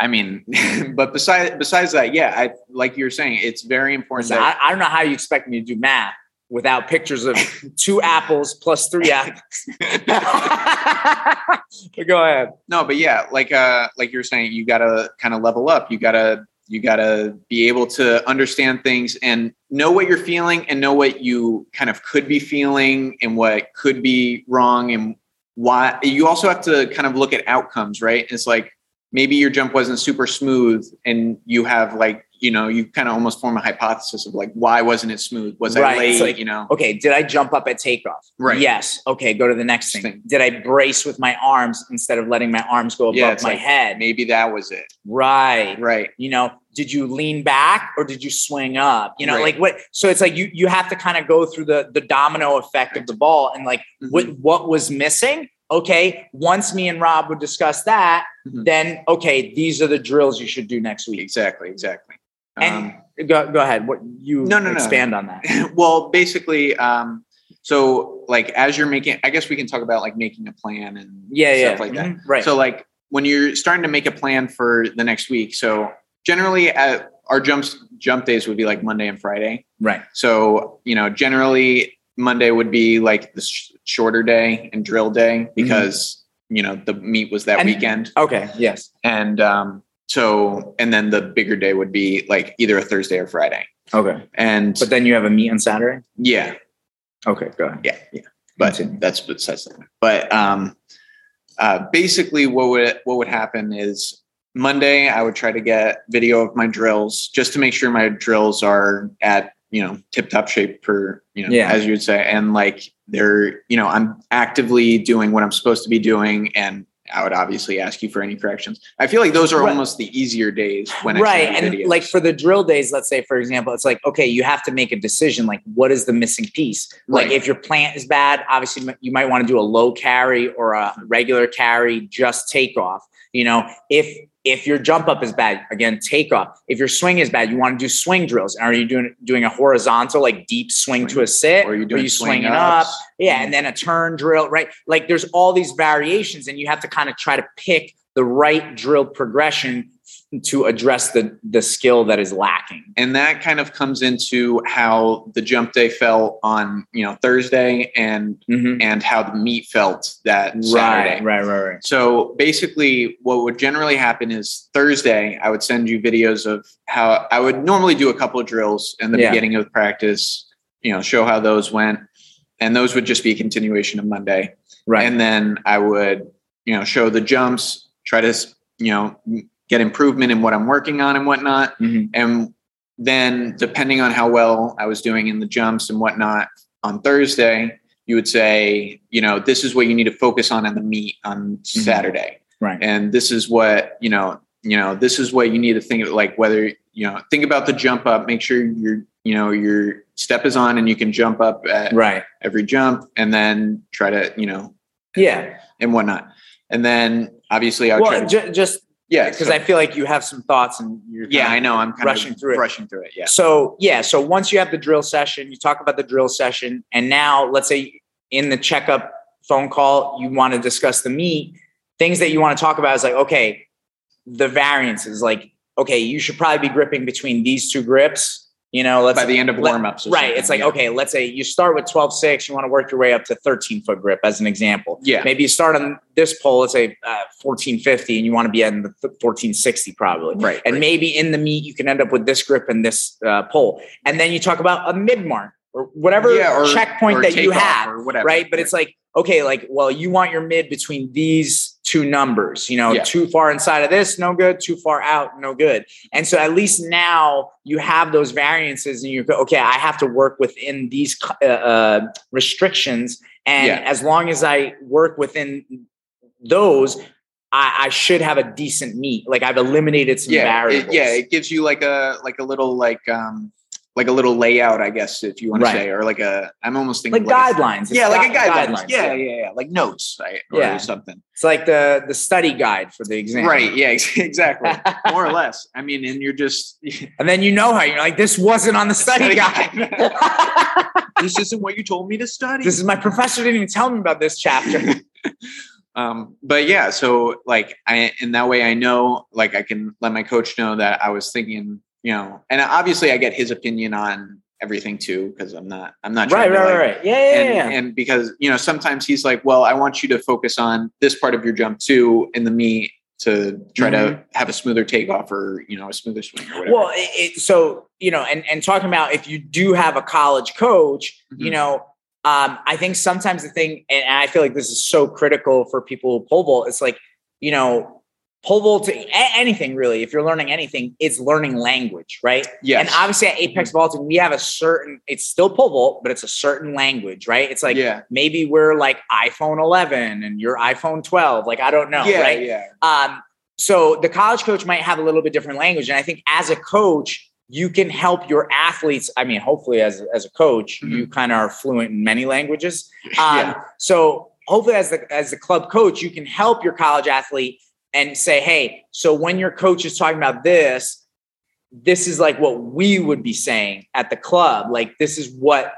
I mean, but besides besides that, yeah, I like you were saying, it's very important. that, I, I don't know how you expect me to do math without pictures of two apples plus three apples. Go ahead. no, but yeah, like uh, like you were saying, you got to kind of level up. You got to you got to be able to understand things and know what you're feeling and know what you kind of could be feeling and what could be wrong and why you also have to kind of look at outcomes right it's like maybe your jump wasn't super smooth and you have like you know you kind of almost form a hypothesis of like why wasn't it smooth was Right, i late like- you know Okay, did I jump up at takeoff? Right. Yes. Okay, go to the next thing. Thing. Did I brace with my arms instead of letting my arms go above Yeah, my like- head? maybe that was it Right. right You know, did you lean back or did you swing up? You know, Right. like what so it's like you you have to kind of go through the the domino effect of the ball and like what Mhm. what was missing? Okay, once me and Rob would discuss that, Mhm. then okay, these are the drills you should do next week. exactly exactly And Um, go, go ahead. What you No, no, no. expand on that. well basically um so like as you're making i guess we can talk about like making a plan and Yeah, yeah. stuff like that Mhm, Right. so like when you're starting to make a plan for the next week so generally at our jumps jump days would be like monday and friday right. so you know generally monday would be like the sh- shorter day and drill day because you know the meet was that And- weekend Okay. Yes. and um so and then the bigger day would be like either a thursday or friday Okay. and But then you have a meet on Saturday? yeah Okay, go ahead. yeah yeah but Continue. that's besides the point. But um, uh, basically, what would what would happen is Monday I would try to get video of my drills just to make sure my drills are at you know tip top shape per you know Yeah. as you would say, and like they're you know I'm actively doing what I'm supposed to be doing, and I would obviously ask you for any corrections. I feel like those are Right. almost the easier days when right. And videos. like for the drill days, let's say, for example, it's like, okay, you have to make a decision. Like, what is the missing piece? Like, if your plant is bad, obviously you might want to do a low carry or a regular carry, just take off. You know, if if your jump up is bad, again, take off. If your swing is bad, you want to do swing drills. Are you doing doing a horizontal, like deep swing, to a sit? or you doing Are you swing swinging up? Yeah, and mm-hmm. then a turn drill, right? Like there's all these variations, and you have to kind of try to pick the right drill progression to address the the skill that is lacking. and that kind of comes into how the jump day felt on you know Thursday and mm-hmm. and how the meet felt that Saturday. Right, right, right, right. So basically, what would generally happen is Thursday, I would send you videos of how I would normally do a couple of drills in the Yeah. beginning of practice, you know, show how those went. And those would just be a continuation of Monday. Right. And then I would, you know, show the jumps, try to, you know, get improvement in what I'm working on and whatnot. Mhm. And then depending on how well I was doing in the jumps and whatnot on Thursday, you would say, you know, this is what you need to focus on in the meet on Saturday. Right. And this is what, you know, you know, this is what you need to think of like whether, you know, think about the jump up, make sure your, you know, your step is on and you can jump up at Right. every jump and then try to, you know, Yeah. and whatnot. And then obviously I would try Well, to, ju- just yeah, because so- I feel like you have some thoughts and you're yeah, I know. I'm kind rushing of through it. rushing through it. Yeah. So yeah, so once you have the drill session, you talk about the drill session, and now let's say in the checkup phone call, you want to discuss the meet. Things that you want to talk about is like, okay, the variances, like, okay, you should probably be gripping between these two grips. You know, let's By the end of let- warm-ups. right. It's like, yeah. okay, let's say you start with 12 6, you want to work your way up to 13 foot grip as an example. Yeah. Maybe you start on this pole, let's say uh, 1450, and you want to be in the 1460 probably. Right. And right. maybe in the meet, you can end up with this grip and this uh, pole. And then you talk about a mid mark or whatever Yeah, or- checkpoint or that you have. or whatever. Right. But it's like, okay, like, well, you want your mid between these two numbers, you know, Yeah. too far inside of this, no good, too far out, no good. And so at least now you have those variances and you go, okay, I have to work within these uh, uh, restrictions. And Yeah. as long as I work within those, I, I should have a decent meet. Like I've eliminated some yeah, it, variables. yeah, it gives you like a like a little like um like a little layout, I guess, if you want Right. to say, or like a, I'm almost thinking like a- guidelines. It's yeah, like a gui- guidelines. Yeah, yeah, yeah, like notes, right? Or Yeah. something. It's like the the study guide for the exam. Right. Yeah, exactly. More or less. I mean, and you're just And then you know how you're like, this wasn't on the study Study guide. this isn't what you told me to study. this is my professor didn't even tell me about this chapter. um, but yeah, so like I in that way I know like I can let my coach know that I was thinking, you know, and obviously I get his opinion on everything too, because I'm not I'm not right, to, right, like, right, right. Yeah, yeah, and, yeah. and because you know sometimes he's like well i want you to focus on this part of your jump too in the meet to try to have a smoother takeoff or you know a smoother swing or whatever Mm-hmm. Well, it, so you know, and and talking about if you do have a college coach, you Mhm. know, um, I think sometimes the thing, and I feel like this is so critical for people who pole vault. It's like you know, pole vault to anything really. If you're learning anything, it's learning language, right? yeah And obviously at Apex Vaulting, we have a certain. It's still pole vault, but it's a certain language, right? It's like yeah maybe we're like iPhone 11 and you're iPhone 12. Like I don't know, yeah right? yeah Um, so the college coach might have a little bit different language, and I think as a coach, you can help your athletes. I mean, hopefully, as as a coach, Mhm. you kind of are fluent in many languages. Um, Yeah. So hopefully, as the as the club coach, you can help your college athlete and say, "Hey, so when your coach is talking about this." This is like what we would be saying at the club. Like this is what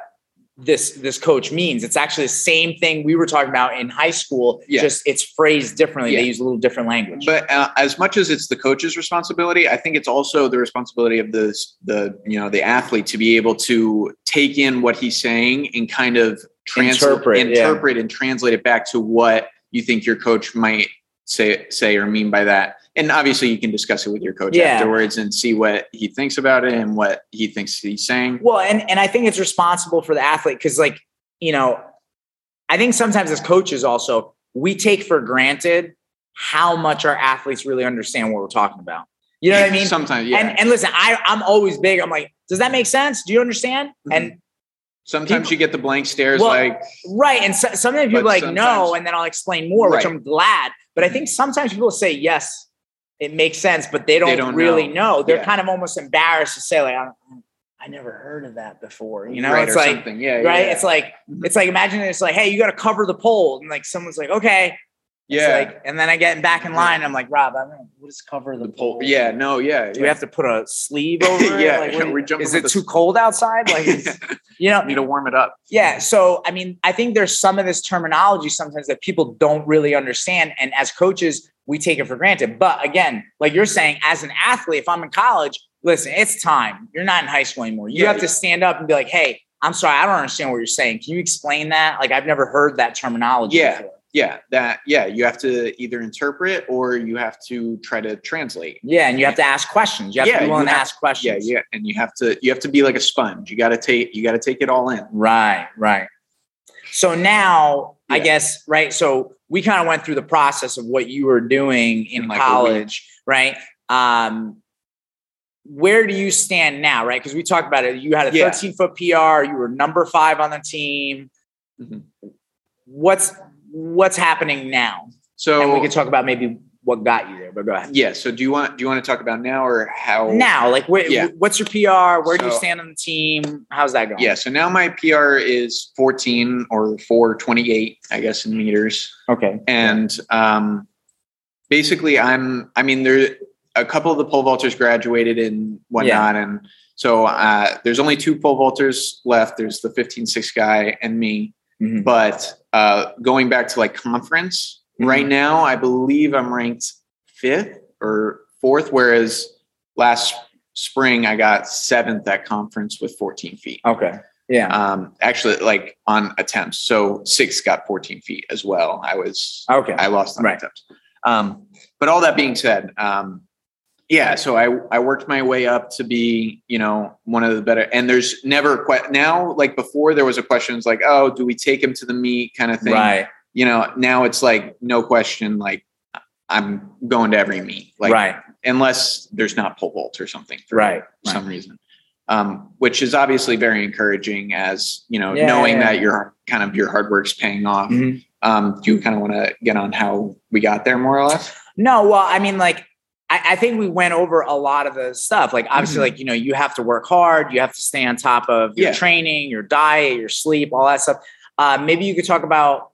this this coach means. It's actually the same thing we were talking about in high school. Yeah. Just it's phrased differently. Yeah. They use a little different language. but uh, as much as it's the coach's responsibility i think it's also the responsibility of the the you know the athlete to be able to take in what he's saying and kind of translate Interpret, yeah. interpret and translate it back to what you think your coach might say say or mean by that and obviously you can discuss it with your coach Yeah. afterwards and see what he thinks about it and what he thinks he's saying Well, and and I think it's responsible for the athlete because, like, you know, I think sometimes as coaches also we take for granted how much our athletes really understand what we're talking about. You know what I mean? sometimes yeah And and listen, I I'm always big. I'm like, does that make sense? Do you understand? Mhm. And sometimes people- you get the blank stares Well, like right, and so, sometimes people like no, and then I'll explain more, which I'm glad. But I think sometimes people say yes, it makes sense, but they don't, don't really know. know. They're Yeah. kind of almost embarrassed to say like, I, I never heard of that before. You know, right, it's like something yeah right? yeah. It's like Mhm. it's like imagine it's like, hey, you got to cover the pole, and like someone's like, okay, yeah like, and then I get back in line. I'm like, Rob, I don't know, what is cover the, the pole pole? yeah no yeah Do we have to put a sleeve over Yeah, it? Like, yeah, what- we're jumping is it the- too cold outside? Like, it's, you know, need to warm it up yeah. So, I mean, I think there's some of this terminology sometimes that people don't really understand. And as coaches, we take it for granted. But again, like you're saying, as an athlete, if I'm in college, listen, it's time. You're not in high school anymore. You Yeah, have to stand up and be like, hey, I'm sorry, I don't understand what you're saying. Can you explain that? Like, I've never heard that terminology. Yeah. before. Yeah that yeah you have to either interpret or you have to try to translate Yeah. And you have to ask questions. You have Yeah, to be willing to ask questions. yeah yeah and you have to you have to be like a sponge you got to take you got to take it all in Right, right. So now, I guess, right? So we kind of went through the process of what you were doing in In like college, right? Um, where do you stand now, right? Because we talked about it. You had a Yeah. 13 foot PR. You were number five on the team. Mhm. What's what's happening now? so and we could talk about maybe what got you there. But go ahead. yeah so do you want do you want to talk about now or how Now, like, where, Yeah. what's your PR? Where do you stand on the team? How's that going? yeah so now my pr is 14 or 428 i guess in meters Okay. and um, basically i'm i mean there a couple of the pole vaulters graduated and whatnot and so uh, there's only two pole vaulters left there's the 15-6 guy and me Mhm. but uh, going back to like conference Mhm. right now i believe i'm ranked fifth or fourth whereas last spring i got seventh at conference with 14 feet Okay. Yeah. um, actually like on attempts so six got 14 feet as well i was Okay. I lost on Right. attempts. Um, but all that being said, um, yeah, so I, I worked my way up to be, you know, one of the better, and there's never que- now, like before there was a question, it's like, oh, do we take him to the meet kind of thing? Right. You know, now it's like, no question, like I'm going to every meet, like right. unless there's not pole vault or something for Right. some reason. Um, which is obviously very encouraging as, you know, Yeah, knowing yeah. that your kind of your hard work's paying off. Mhm. Um, do you kind of want to get on how we got there more or less? No, well, I mean, like, I, I, think we went over a lot of the stuff. Like obviously, mm-hmm. like you know, you have to work hard. You have to stay on top of your yeah. training, your diet, your sleep, all that stuff. Uh, maybe you could talk about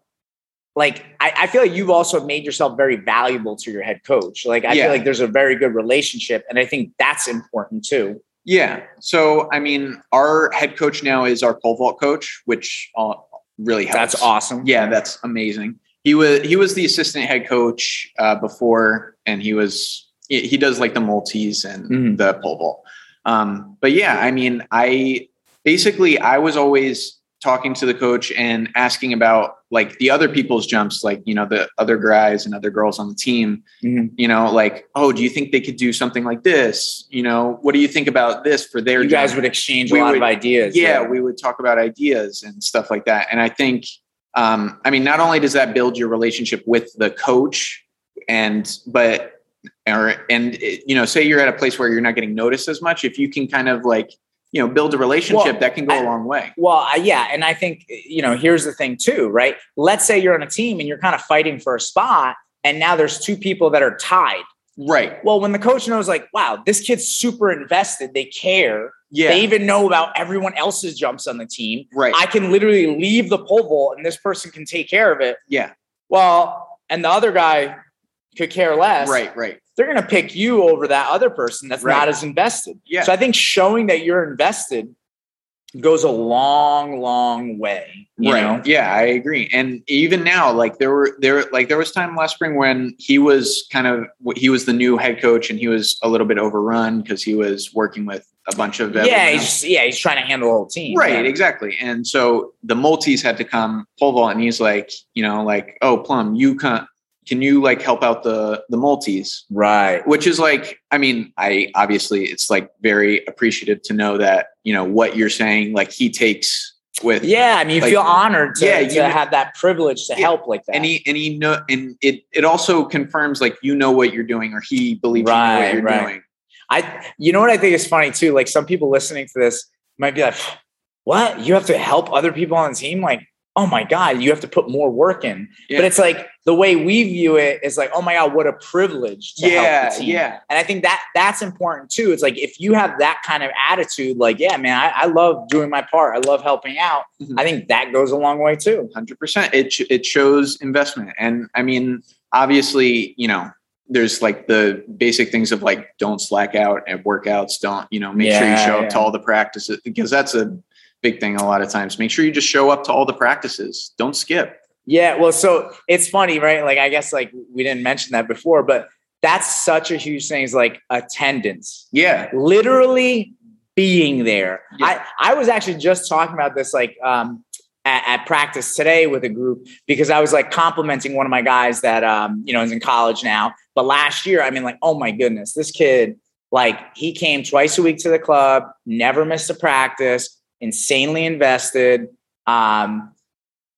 like I, I, feel like you've also made yourself very valuable to your head coach. Like I yeah. feel like there's a very good relationship, and I think that's important too. Yeah. So I mean, our head coach now is our pole vault coach, which uh, really helps. That's awesome. Yeah, that's amazing. He was he was the assistant head coach uh, before, and he was he does like the multis and mm-hmm. the pole vault. Um, but yeah, I mean, I basically I was always talking to the coach and asking about like the other people's jumps, like you know the other guys and other girls on the team. Mm-hmm. You know, like oh, do you think they could do something like this? You know, what do you think about this for their? You jump? guys would exchange we a lot would, of ideas. Yeah, yeah, we would talk about ideas and stuff like that. And I think, um, I mean, not only does that build your relationship with the coach, and but or and you know say you're at a place where you're not getting noticed as much if you can kind of like you know build a relationship well, that can go I, a long way well yeah and i think you know here's the thing too right let's say you're on a team and you're kind of fighting for a spot and now there's two people that are tied right well when the coach knows like wow this kid's super invested they care yeah. They even know about everyone else's jumps on the team. Right. I can literally leave the pole vault and this person can take care of it. Yeah. Well, and the other guy could care less. Right, right. They're going to pick you over that other person that's right. not as invested. Yeah. So I think showing that you're invested goes a long, long way. right. Know? Yeah, I agree. And even now, like there were there like there was time last spring when he was kind of he was the new head coach and he was a little bit overrun because he was working with a bunch of yeah he's yeah he's trying to handle the whole team right yeah. exactly and so the multis had to come pole vault and he's like you know like oh Plumb you can can you like help out the the multis right. Which is like i mean i obviously it's like very appreciative to know that you know what you're saying like he takes with yeah i mean you like, feel honored to, yeah, to you, have that privilege to yeah, help like that. and he and he know and it it also confirms like you know what you're doing or he believes right, you know what you're right. doing. I you know what i think is funny too? Like some people listening to this might be like what? You have to help other people on the team? Like oh my God, you have to put more work in. Yeah. But it's like the way we view it is like, oh my God, what a privilege to yeah, help the team. Yeah. And I think that that's important too. It's like if you have that kind of attitude, like, yeah, man, I, I love doing my part. I love helping out. Mm-hmm. I think that goes a long way too. 100%. It, it shows investment. And I mean, obviously, you know, there's like the basic things of like don't slack out at workouts don't you know make yeah, sure you show up to all the practices because that's a big thing a lot of times. Make sure you just show up to all the practices. Don't skip. Yeah, well, so it's funny, right? Like I guess like we didn't mention that before, but that's such a huge thing is like attendance. Yeah. Literally being there. Yeah. I I was actually just talking about this like um at, at, practice today with a group because I was like complimenting one of my guys that um, you know is in college now. But last year, I mean, like, oh my goodness, this kid, like he came twice a week to the club, never missed a practice, insanely invested. Um,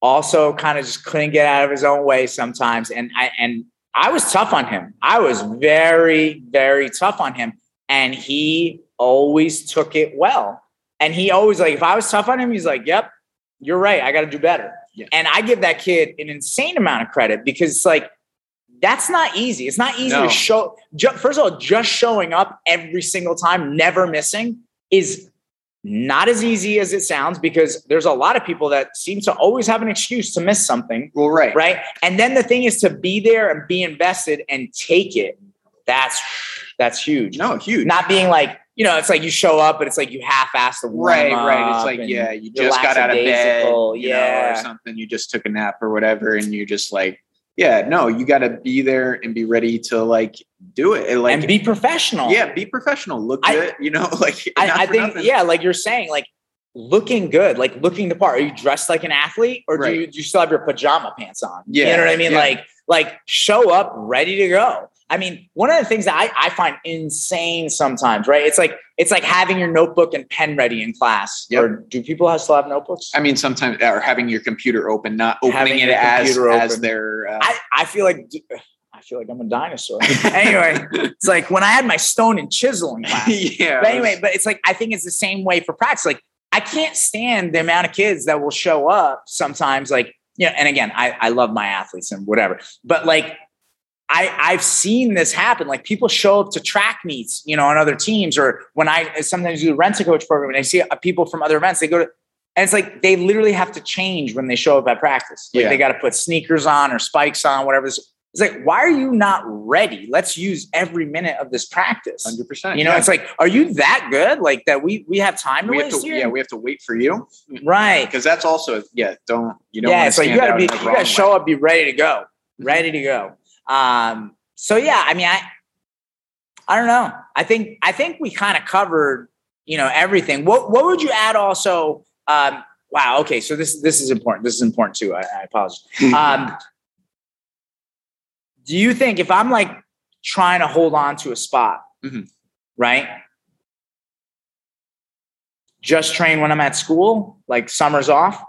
also, kind of just couldn't get out of his own way sometimes, and I and I was tough on him. I was very, very tough on him, and he always took it well. And he always like, if I was tough on him, he's like, "Yep, you're right. I got to do better." Yeah. And I give that kid an insane amount of credit because it's like that's not easy. It's not easy no. to show. first of all, just showing up every single time, never missing, is not as easy as it sounds because there's a lot of people that seem to always have an excuse to miss something. Well, right. Right. And then the thing is to be there and be invested and take it. That's that's huge. No, huge. Not being like, you know, it's like you show up but it's like you half-ass the right, right. It's like, yeah, you just got out of bed, yeah, know, or something. You just took a nap or whatever, and you just like yeah no you got to be there and be ready to like do it and, like and be professional yeah be professional look I, good you know like i, I think nothing. yeah like you're saying like looking good like looking the part are you dressed like an athlete or right. do, you, do you still have your pajama pants on yeah you know what i mean yeah. like like show up ready to go I mean, one of the things that I, I find insane sometimes, right? It's like it's like having your notebook and pen ready in class. Yep. Or do people have, still have notebooks? I mean, sometimes or having your computer open, not opening having it as open. as their. Uh, I, I feel like I feel like I'm a dinosaur. anyway, it's like when I had my stone and chisel in class. yeah. But anyway, but it's like I think it's the same way for practice. Like I can't stand the amount of kids that will show up sometimes. Like you know, and again, I I love my athletes and whatever, but like I, I've seen this happen. Like people show up to track meets, you know, on other teams, or when I sometimes do the rent a coach program and I see uh, people from other events, they go to, and it's like they literally have to change when they show up at practice. Like Yeah. they got to put sneakers on or spikes on, whatever. It's it's like, why are you not ready? Let's use every minute of this practice. Hundred percent. You know, it's like, are you that good? Like that we we have time to we have waste to. Yeah, we have to wait for you. right. Because that's also yeah. Don't you don't. yeah, it's like you gotta be you gotta show way. up, be ready to go. Ready to go. Um, so yeah, I mean, I I don't know. I think I think we kind of covered, you know, everything. What what would you add also? Um, wow, okay, so this this is important. This is important too. I, I apologize. Um, do you think if I'm like trying to hold on to a spot, Mhm. right? Just train when I'm at school, like summers off.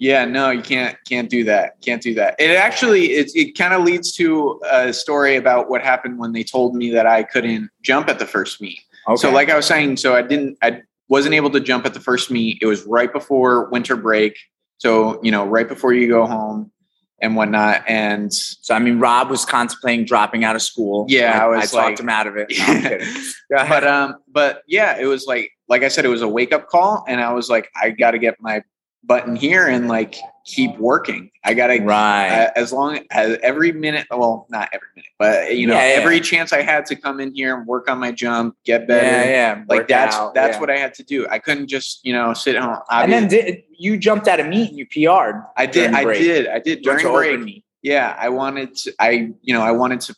Yeah, no, you can't can't do that. Can't do that. It actually it it kind of leads to a story about what happened when they told me that I couldn't jump at the first meet. Okay. So like I was saying, so I didn't I wasn't able to jump at the first meet. It was right before winter break. So, you know, right before you go home and whatnot. And So I mean, Rob was contemplating dropping out of school. Yeah, I was I talked him out of it. No, I'm kidding. Go ahead. but um but yeah, it was like like I said, it was a wake up call. And I was like, I gotta get my button here and like keep working. I gotta right. uh, as long as every minute well not every minute but you know Yeah, yeah. every chance i had to come in here and work on my jump get better yeah, yeah. like that's out, that's yeah. what i had to do i couldn't just you know sit home And then did, you jumped out of meet and you PR'd. i did i did i did during break meet. yeah i wanted to i you know i wanted to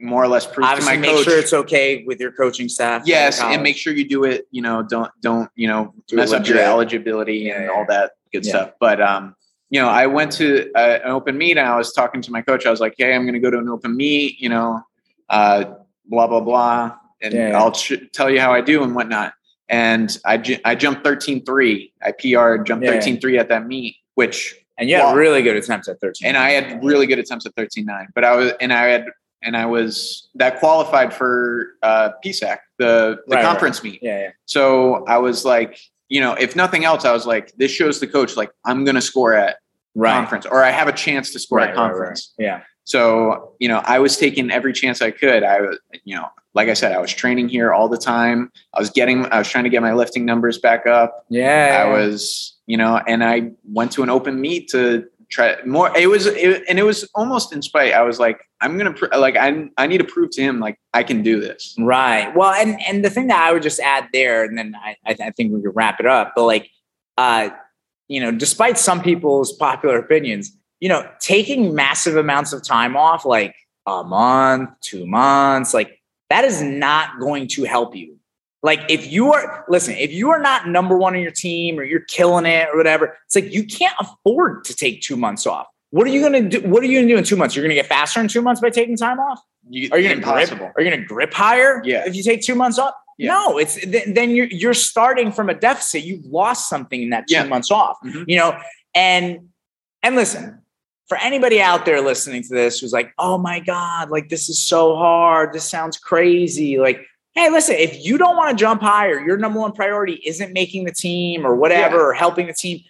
more or less prove Obviously, to my make coach sure it's okay with your coaching staff. yes and make sure you do it you know don't don't you know Do mess up your eligibility Yeah, and yeah. all that good Yeah. stuff but um you know i went to uh, an open meet and i was talking to my coach i was like hey i'm going to go to an open meet you know uh blah blah blah and Yeah, i'll ch- tell you how i do and whatnot and i ju- i jumped 13-3 i pr jumped Yeah, yeah. 13-3 at that meet which and yeah, Wow. really good attempts at 13. and I had really good attempts at 13-9, but I was and I had and I was that qualified for uh PSAC, the the Right, right. conference meet. yeah, yeah. So I was like, you know, if nothing else, I was like, this shows the coach like I'm gonna score at Right. conference or I have a chance to score Right, at right, right. conference. Yeah. So, you know, I was taking every chance I could. I was, you know, like I said, I was training here all the time. I was getting I was trying to get my lifting numbers back up. Yeah. I was, you know, and I went to an open meet to try more. It was, it, and it was almost in spite. I was like, I'm gonna pr- like, I I need to prove to him like I can do this. Right. Well, and and the thing that I would just add there, and then I I, think we could wrap it up. But like, uh, you know, despite some people's popular opinions, you know, taking massive amounts of time off, like a month, two months, like that is not going to help you. Like if you are listen, if you are not number one on your team or you're killing it or whatever, it's like you can't afford to take two months off. What are you gonna do? What are you gonna do in two months? You're gonna get faster in two months by taking time off? You, Are you going to grip? impossible? Are you to grip higher? Yeah. If you take two months off, Yeah. no. It's th- then you're you're starting from a deficit. You've lost something in that two Yeah. months off. Mhm. You know, and and listen, for anybody out there listening to this who's like, oh my god, like this is so hard. This sounds crazy. Like, hey, listen, if you don't want to jump higher, your number one priority isn't making the team or whatever Yeah. or helping the team.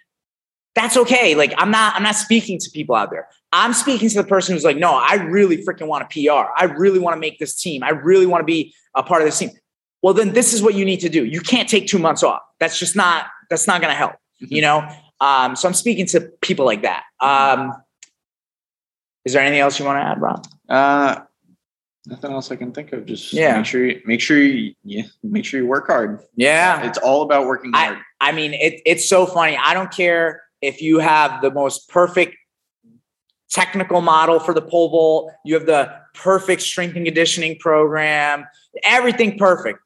That's okay. Like I'm not I'm not speaking to people out there. I'm speaking to the person who's like, no, I really freaking want a PR. I really want to make this team. I really want to be a part of this team. Well, then this is what you need to do. You can't take two months off. That's just not, that's not going to help, you know? Um, so I'm speaking to people like that. Um, is there anything else you want to add, Rob? Uh, nothing else I can think of. Just Yeah. make sure you make sure you yeah, make sure you work hard. Yeah. It's all about working I- hard. I mean, it, it's so funny. I don't care if you have the most perfect technical model for the pole vault, you have the perfect strength and conditioning program, everything perfect.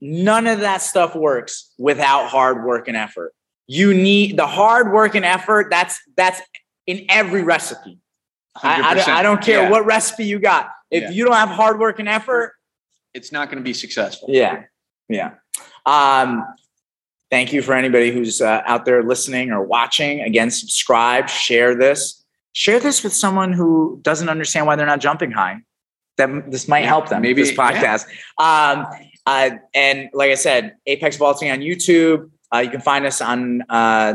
None of that stuff works without hard work and effort. You need the hard work and effort. That's that's in every recipe. I, I, don't- I don't care Yeah. what recipe you got. If Yeah. you don't have hard work and effort, It's not going to be successful. yeah, yeah. Um, thank you for anybody who's uh, out there listening or watching. Again, subscribe, share this, share this with someone who doesn't understand why they're not jumping high. That this might Yeah, help them. maybe- this podcast. Um, uh, and like I said, Apex Vaulting on YouTube. Uh, you can find us on uh,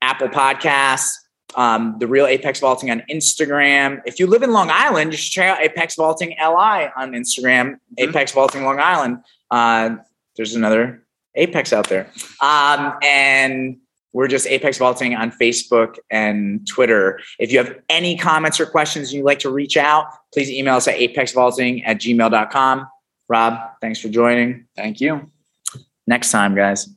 Apple Podcasts. Um, the real Apex Vaulting on Instagram. If you live in Long Island, you should check out Apex Vaulting LI on Instagram. Mm-hmm. Apex Vaulting Long Island. Uh, there's another Apex out there, um, and we're just Apex Vaulting on Facebook and Twitter. If you have any comments or questions and you'd like to reach out, please email us at apexvaulting at gmail.com. Rob, thanks for joining. Thank you. Next time, guys.